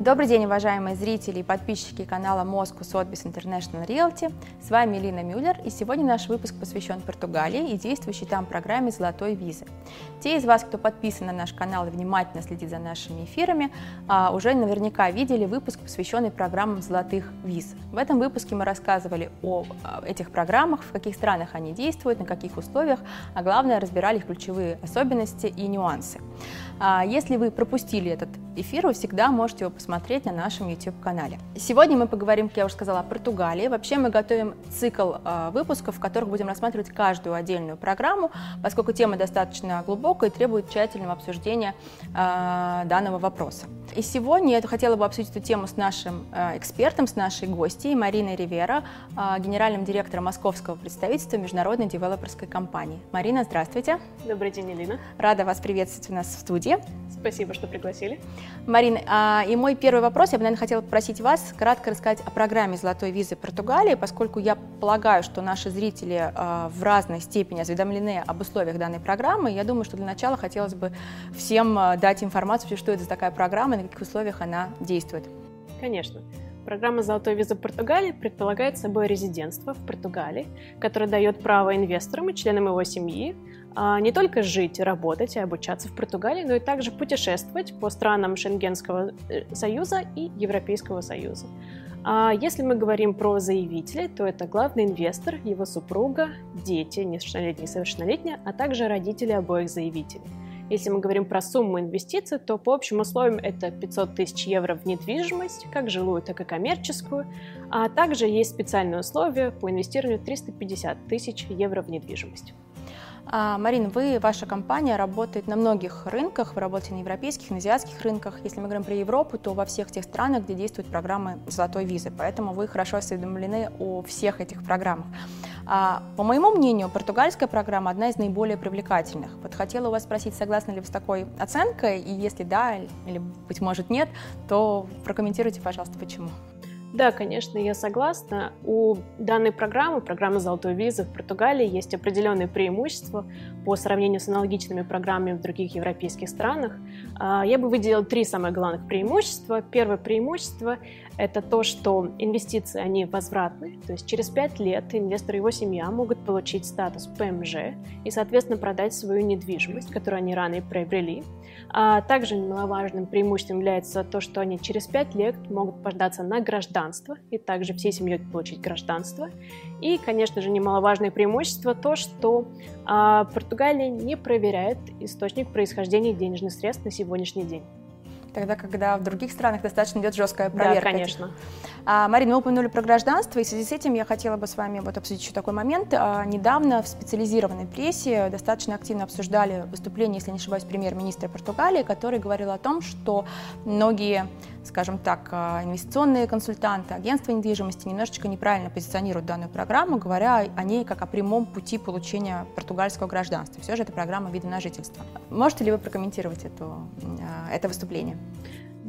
Добрый день, уважаемые зрители и подписчики канала Moscow Sotheby's International Realty. С вами Лина Мюллер, и сегодня наш выпуск посвящен Португалии и действующей там программе «Золотой визы». Те из вас, кто подписан на наш канал и внимательно следит за нашими эфирами, а, уже наверняка видели выпуск, посвященный программам «Золотых виз». В этом выпуске мы рассказывали о а, этих программах, в каких странах они действуют, на каких условиях, а главное, разбирали их ключевые особенности и нюансы. А, если вы пропустили этот эфир, вы всегда можете его посмотреть на нашем YouTube-канале. Сегодня мы поговорим, как я уже сказала, о Португалии. Вообще мы готовим цикл а, выпусков, в которых будем рассматривать каждую отдельную программу, поскольку тема достаточно глубокая и требует тщательного обсуждения а, данного вопроса. И сегодня я хотела бы обсудить эту тему с нашим экспертом, с нашей гостьей Мариной Ривера, генеральным директором московского представительства Международной девелоперской компании. Марина, здравствуйте. Добрый день, Элина. Рада вас приветствовать у нас в студии. Спасибо, что пригласили. Марина, а, и мой первый вопрос, я бы, наверное, хотела попросить вас кратко рассказать о программе «Золотой визы Португалии», поскольку я полагаю, что наши зрители а, в разной степени осведомлены об условиях данной программы. Я думаю, что для начала хотелось бы всем а, дать информацию, что это за такая программа и на каких условиях она действует. Конечно. Программа «Золотой виза Португалии» предполагает собой резидентство в Португалии, которое дает право инвесторам и членам его семьи не только жить, работать и обучаться в Португалии, но и также путешествовать по странам Шенгенского э, союза и Европейского союза. А если мы говорим про заявителей, то это главный инвестор, его супруга, дети, несовершеннолетние и совершеннолетние, а также родители обоих заявителей. Если мы говорим про сумму инвестиций, то по общим условиям это 500 тысяч евро в недвижимость, как жилую, так и коммерческую, а также есть специальные условия по инвестированию 350 тысяч евро в недвижимость. А, Марин, вы, ваша компания работает на многих рынках, вы работаете на европейских, на азиатских рынках. Если мы говорим про Европу, то во всех тех странах, где действуют программы золотой визы, поэтому вы хорошо осведомлены о всех этих программах. А, по моему мнению, португальская программа одна из наиболее привлекательных. Вот хотела у вас спросить, согласны ли вы с такой оценкой, и если да, или, быть может, нет, то прокомментируйте, пожалуйста, почему. Да, конечно, я согласна. У данной программы, программы «Золотой визы» в Португалии, есть определенные преимущества по сравнению с аналогичными программами в других европейских странах. А, я бы выделила три самых главных преимущества. Первое преимущество это то, что инвестиции, они возвратны, то есть через 5 лет инвестор и его семья могут получить статус ПМЖ и, соответственно, продать свою недвижимость, которую они ранее приобрели. А также немаловажным преимуществом является то, что они через 5 лет могут податься на гражданство и также всей семьей получить гражданство. И, конечно же, немаловажное преимущество то, что а, Португалия не проверяет источник происхождения денежных средств на сегодняшний день тогда, когда в других странах достаточно идет жесткая проверка. Да, конечно. А, Марина, мы упомянули про гражданство, и в связи с этим я хотела бы с вами вот обсудить еще такой момент. А, недавно в специализированной прессе достаточно активно обсуждали выступление, если не ошибаюсь, премьер-министра Португалии, который говорил о том, что многие скажем так, а, инвестиционные консультанты, агентства недвижимости немножечко неправильно позиционируют данную программу, говоря о ней как о прямом пути получения португальского гражданства. Все же это программа вида на жительство. Можете ли вы прокомментировать эту, а, это выступление?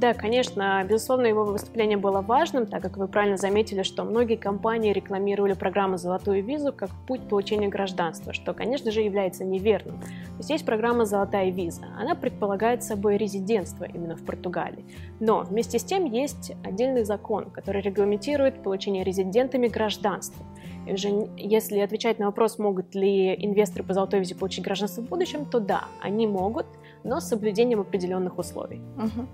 Да, конечно, безусловно, его выступление было важным, так как вы правильно заметили, что многие компании рекламировали программу «Золотую визу» как путь получения гражданства, что, конечно же, является неверным. То есть есть программа «Золотая виза». Она предполагает собой резидентство именно в Португалии. Но вместе с тем есть отдельный закон, который регламентирует получение резидентами гражданства. И уже если отвечать на вопрос, могут ли инвесторы по золотой визе получить гражданство в будущем, то да, они могут, но с соблюдением определенных условий. Угу.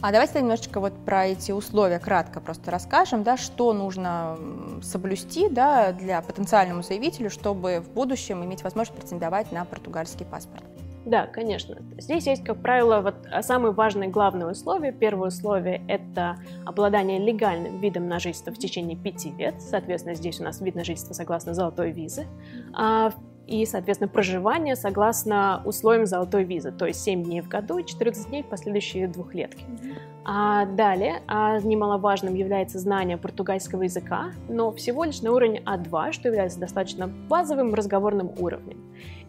А давайте немножечко вот про эти условия кратко просто расскажем, да, что нужно соблюсти да, для потенциальному заявителю, чтобы в будущем иметь возможность претендовать на португальский паспорт. Да, конечно. Здесь есть, как правило, вот самые важные главные условия. Первое условие – это обладание легальным видом на жительство в течение пяти лет. Соответственно, здесь у нас вид на жительство согласно золотой визы. А и, соответственно, проживание согласно условиям золотой визы, то есть 7 дней в году и 14 дней в последующие двухлетки. Mm-hmm. А далее, а немаловажным является знание португальского языка, но всего лишь на уровне А2, что является достаточно базовым разговорным уровнем.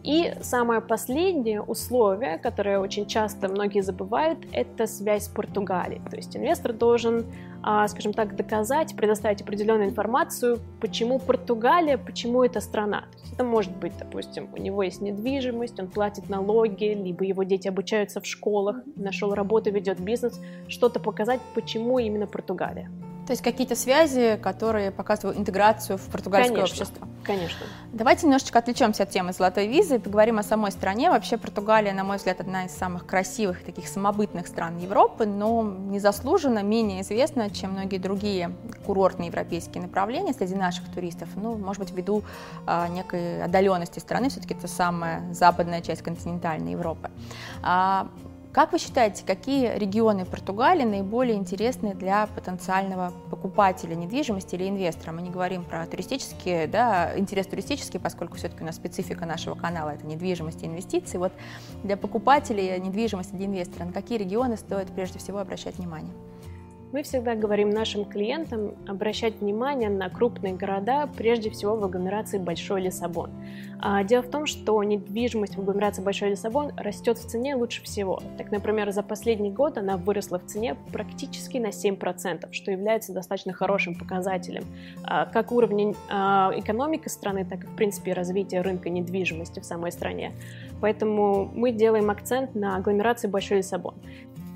И самое последнее условие, которое очень часто многие забывают, это связь с Португалией. То есть инвестор должен, а, скажем так, доказать, предоставить определенную информацию, почему Португалия, почему эта страна. То есть это может быть, допустим, у него есть недвижимость, он платит налоги, либо его дети обучаются в школах, нашел работу, ведет бизнес, что-то показать, почему именно Португалия. То есть какие-то связи, которые показывают интеграцию в португальское конечно, общество. Конечно. Давайте немножечко отвлечемся от темы золотой визы и поговорим о самой стране. Вообще Португалия, на мой взгляд, одна из самых красивых, таких самобытных стран Европы, но незаслуженно менее известна, чем многие другие курортные европейские направления среди наших туристов. Ну, может быть, ввиду а, некой отдаленности страны, все-таки это самая западная часть континентальной Европы. А, как вы считаете, какие регионы Португалии наиболее интересны для потенциального покупателя недвижимости или инвестора? Мы не говорим про туристические, да, интерес туристический, поскольку все-таки у нас специфика нашего канала это недвижимость и инвестиции. Вот для покупателей недвижимости, для инвестора, на какие регионы стоит прежде всего обращать внимание? Мы всегда говорим нашим клиентам обращать внимание на крупные города, прежде всего в агломерации Большой Лиссабон. А, дело в том, что недвижимость в агломерации Большой Лиссабон растет в цене лучше всего. Так, например, за последний год она выросла в цене практически на 7%, что является достаточно хорошим показателем а, как уровня а, экономики страны, так и, в принципе, развития рынка недвижимости в самой стране. Поэтому мы делаем акцент на агломерации Большой Лиссабон.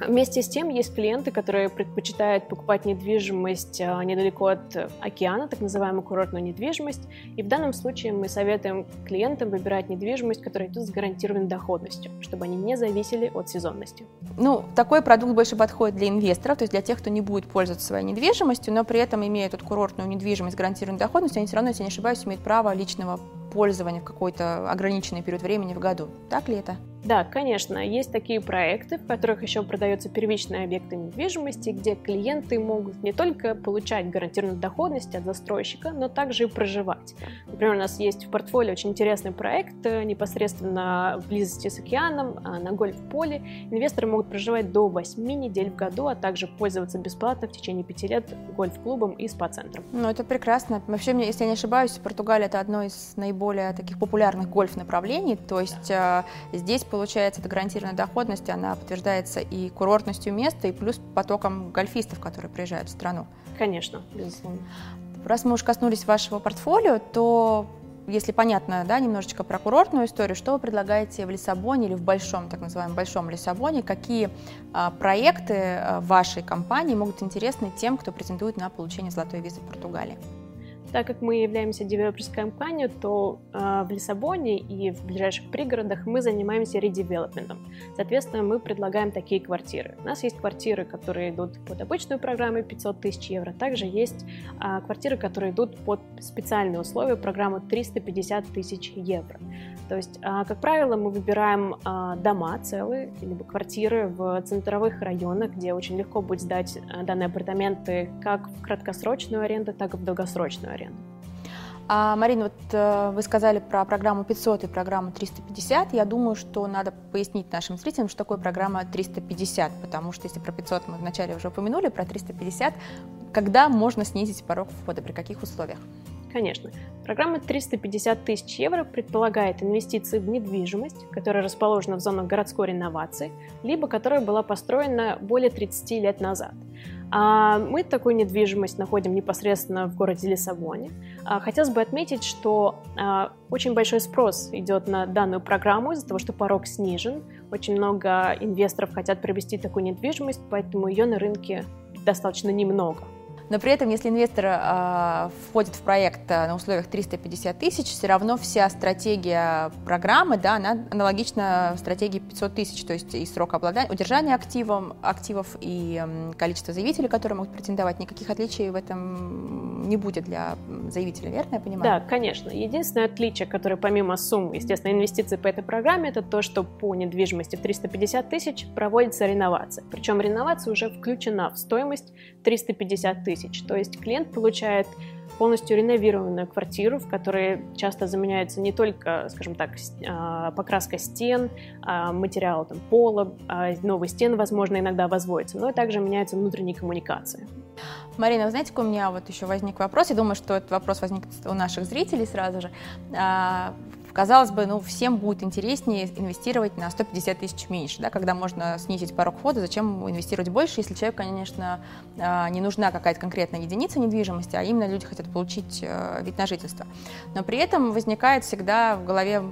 Вместе с тем есть клиенты, которые предпочитают покупать недвижимость а, недалеко от океана, так называемую курортную недвижимость. И в данном случае мы советуем клиентам выбирать недвижимость, которая идет с гарантированной доходностью, чтобы они не зависели от сезонности. Ну, такой продукт больше подходит для инвесторов, то есть для тех, кто не будет пользоваться своей недвижимостью, но при этом имея эту курортную недвижимость с гарантированной доходностью, они все равно, если не ошибаюсь, имеют право личного пользования в какой-то ограниченный период времени в году. Так ли это? Да, конечно, есть такие проекты, в которых еще продаются первичные объекты недвижимости, где клиенты могут не только получать гарантированную доходность от застройщика, но также и проживать. Например, у нас есть в портфолио очень интересный проект э, непосредственно в близости с океаном, а, на гольф-поле. Инвесторы могут проживать до 8 недель в году, а также пользоваться бесплатно в течение 5 лет гольф-клубом и спа-центром. Ну, это прекрасно. Вообще, если я не ошибаюсь, Португалия – это одно из наиболее таких популярных гольф-направлений, то есть да. здесь получается, эта гарантированная доходность, она подтверждается и курортностью места, и плюс потоком гольфистов, которые приезжают в страну. Конечно, безусловно. Раз мы уже коснулись вашего портфолио, то если понятно, да, немножечко про курортную историю, что вы предлагаете в Лиссабоне или в большом, так называемом большом Лиссабоне, какие а, проекты а, вашей компании могут интересны тем, кто претендует на получение золотой визы в Португалии? Так как мы являемся девелоперской компанией, то э, в Лиссабоне и в ближайших пригородах мы занимаемся редевелопментом. Соответственно, мы предлагаем такие квартиры. У нас есть квартиры, которые идут под обычную программу 500 тысяч евро. Также есть э, квартиры, которые идут под специальные условия, программу 350 тысяч евро. То есть, э, как правило, мы выбираем э, дома целые, либо квартиры в центровых районах, где очень легко будет сдать э, данные апартаменты как в краткосрочную аренду, так и в долгосрочную аренду аренду. А, Марина, вот э, вы сказали про программу 500 и программу 350. Я думаю, что надо пояснить нашим зрителям, что такое программа 350, потому что если про 500 мы вначале уже упомянули, про 350, когда можно снизить порог входа, при каких условиях? Конечно. Программа 350 тысяч евро предполагает инвестиции в недвижимость, которая расположена в зонах городской реновации, либо которая была построена более 30 лет назад. А мы такую недвижимость находим непосредственно в городе Лиссабоне. А, хотелось бы отметить, что а, очень большой спрос идет на данную программу из-за того, что порог снижен. Очень много инвесторов хотят приобрести такую недвижимость, поэтому ее на рынке достаточно немного. Но при этом, если инвестор э, входит в проект на условиях 350 тысяч, все равно вся стратегия программы, да, она аналогична стратегии 500 тысяч, то есть и срок обладания, удержания активом, активов и количество заявителей, которые могут претендовать, никаких отличий в этом не будет для заявителя, верно я понимаю? Да, конечно. Единственное отличие, которое помимо сумм, естественно, инвестиций по этой программе, это то, что по недвижимости в 350 тысяч проводится реновация. Причем реновация уже включена в стоимость 350 тысяч тысяч. То есть клиент получает полностью реновированную квартиру, в которой часто заменяется не только, скажем так, а, покраска стен, а, материал там, пола, а новые стены, возможно, иногда возводятся, но также меняются внутренние коммуникации. Марина, вы знаете, у меня вот еще возник вопрос? Я думаю, что этот вопрос возник у наших зрителей сразу же Казалось бы, ну, всем будет интереснее инвестировать на 150 тысяч меньше, да, когда можно снизить порог входа, зачем инвестировать больше, если человеку, конечно, а, не нужна какая-то конкретная единица недвижимости, а именно люди хотят получить э, вид на жительство. Но при этом возникает всегда в голове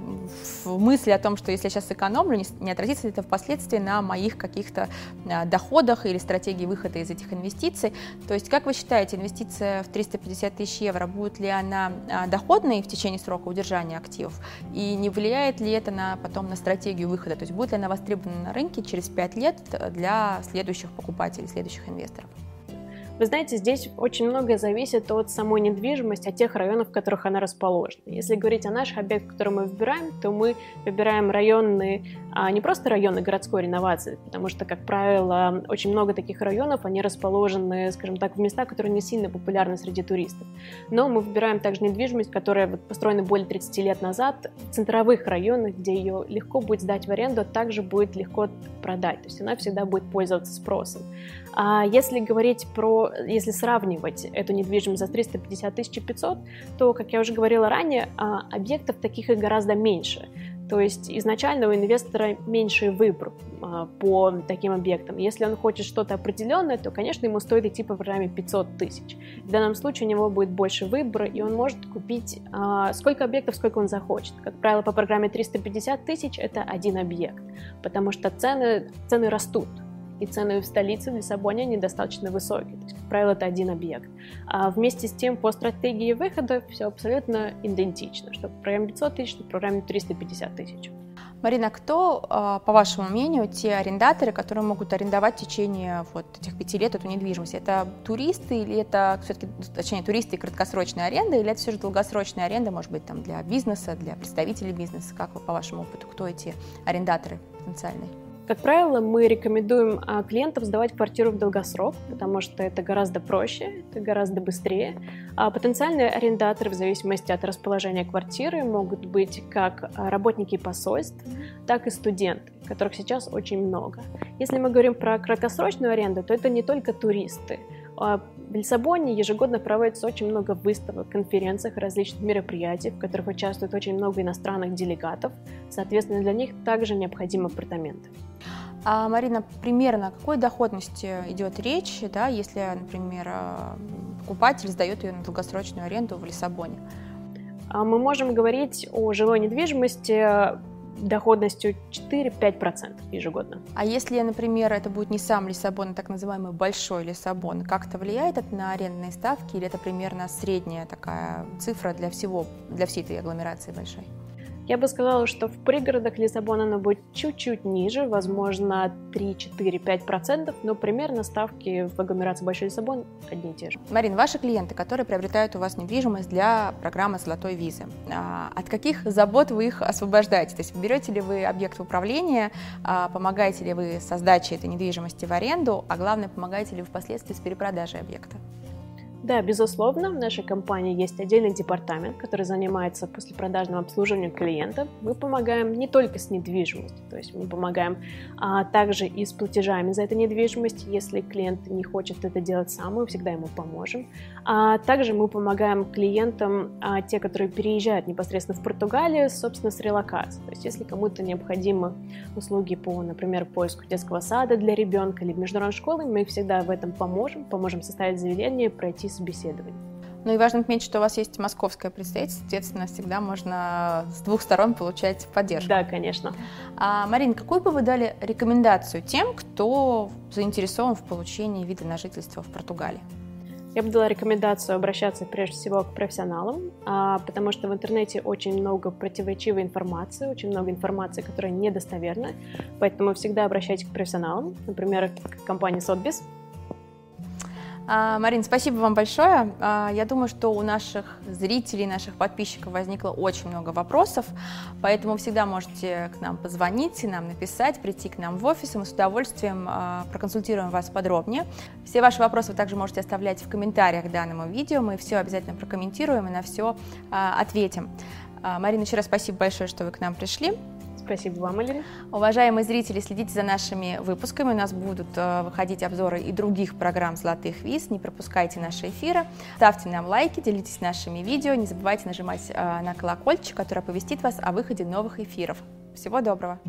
мысли о том, что если я сейчас сэкономлю, не отразится ли это впоследствии на моих каких-то а, доходах или стратегии выхода из этих инвестиций. То есть, как вы считаете, инвестиция в 350 тысяч евро, будет ли она а, доходной в течение срока удержания активов? И не влияет ли это на, потом на стратегию выхода? То есть будет ли она востребована на рынке через 5 лет для следующих покупателей, следующих инвесторов? Вы знаете, здесь очень многое зависит от самой недвижимости, от тех районов, в которых она расположена. Если говорить о наших объектах, которые мы выбираем, то мы выбираем районные, а не просто районы городской реновации, потому что, как правило, очень много таких районов, они расположены, скажем так, в местах, которые не сильно популярны среди туристов. Но мы выбираем также недвижимость, которая построена более 30 лет назад, в центровых районах, где ее легко будет сдать в аренду, а также будет легко продать. То есть она всегда будет пользоваться спросом. А если говорить про, если сравнивать эту недвижимость за 350 тысяч 500, то, как я уже говорила ранее, а, объектов таких и гораздо меньше. То есть изначально у инвестора меньший выбор а, по таким объектам. Если он хочет что-то определенное, то, конечно, ему стоит идти по программе 500 тысяч. В данном случае у него будет больше выбора, и он может купить а, сколько объектов, сколько он захочет. Как правило, по программе 350 тысяч это один объект, потому что цены, цены растут и цены в столице, в Лиссабоне, недостаточно высокие. То есть, как правило, это один объект. А вместе с тем, по стратегии выхода все абсолютно идентично, что в программе 500 тысяч, что в программе 350 тысяч. Марина, кто, а, по вашему мнению, те арендаторы, которые могут арендовать в течение вот этих пяти лет эту недвижимость? Это туристы или это все-таки, точнее, туристы и краткосрочная аренда, или это все же долгосрочная аренда, может быть, там для бизнеса, для представителей бизнеса? Как вы, по вашему опыту, кто эти арендаторы потенциальные? Как правило, мы рекомендуем а, клиентам сдавать квартиру в долгосрок, потому что это гораздо проще, это гораздо быстрее. А потенциальные арендаторы, в зависимости от расположения квартиры, могут быть как работники посольств, так и студенты, которых сейчас очень много. Если мы говорим про краткосрочную аренду, то это не только туристы. В Лиссабоне ежегодно проводится очень много выставок, конференций, различных мероприятий, в которых участвует очень много иностранных делегатов. Соответственно, для них также необходимы апартаменты. А, Марина, примерно о какой доходности идет речь, да, если, например, а, покупатель сдает ее на долгосрочную аренду в Лиссабоне? А, мы можем говорить о жилой недвижимости доходностью 4-5% ежегодно. А если, например, это будет не сам Лиссабон, а так называемый большой Лиссабон, как-то влияет это на арендные ставки или это примерно средняя такая цифра для всего, для всей этой агломерации большой? Я бы сказала, что в пригородах Лиссабона она будет чуть-чуть ниже, возможно, 3, 4, 5%, но примерно ставки в агломерации Большой Лиссабон одни и те же. Марин, ваши клиенты, которые приобретают у вас недвижимость для программы «Золотой визы», а, от каких забот вы их освобождаете? То есть берете ли вы объект в управление, а, помогаете ли вы с сдачей этой недвижимости в аренду, а главное, помогаете ли вы впоследствии с перепродажей объекта? Да, безусловно, в нашей компании есть отдельный департамент, который занимается послепродажным обслуживанием клиентов. Мы помогаем не только с недвижимостью, то есть мы помогаем а, также и с платежами за эту недвижимость. Если клиент не хочет это делать сам, мы всегда ему поможем. А также мы помогаем клиентам, а, те, которые переезжают непосредственно в Португалию, собственно, с релокацией. То есть если кому-то необходимы услуги по, например, поиску детского сада для ребенка или международной школы, мы всегда в этом поможем, поможем составить заявление, пройти собеседований. Ну и важно отметить, что у вас есть московское представительство, соответственно, всегда можно с двух сторон получать поддержку. Да, конечно. А, Марин, какую бы вы дали рекомендацию тем, кто заинтересован в получении вида на жительство в Португалии? Я бы дала рекомендацию обращаться прежде всего к профессионалам, а, потому что в интернете очень много противоречивой информации, очень много информации, которая недостоверна, поэтому всегда обращайтесь к профессионалам, например, к компании а, Марин, спасибо вам большое. А, я думаю, что у наших зрителей, наших подписчиков возникло очень много вопросов, поэтому всегда можете к нам позвонить, нам написать, прийти к нам в офис, и мы с удовольствием а, проконсультируем вас подробнее. Все ваши вопросы вы также можете оставлять в комментариях к данному видео, мы все обязательно прокомментируем и на все ответим. Марина, еще раз спасибо большое, что вы к нам пришли. Спасибо вам, Алина. Уважаемые зрители, следите за нашими выпусками. У нас будут э, выходить обзоры и других программ «Золотых виз». Не пропускайте наши эфиры. Ставьте нам лайки, делитесь нашими видео. Не забывайте нажимать э, на колокольчик, который оповестит вас о выходе новых эфиров. Всего доброго!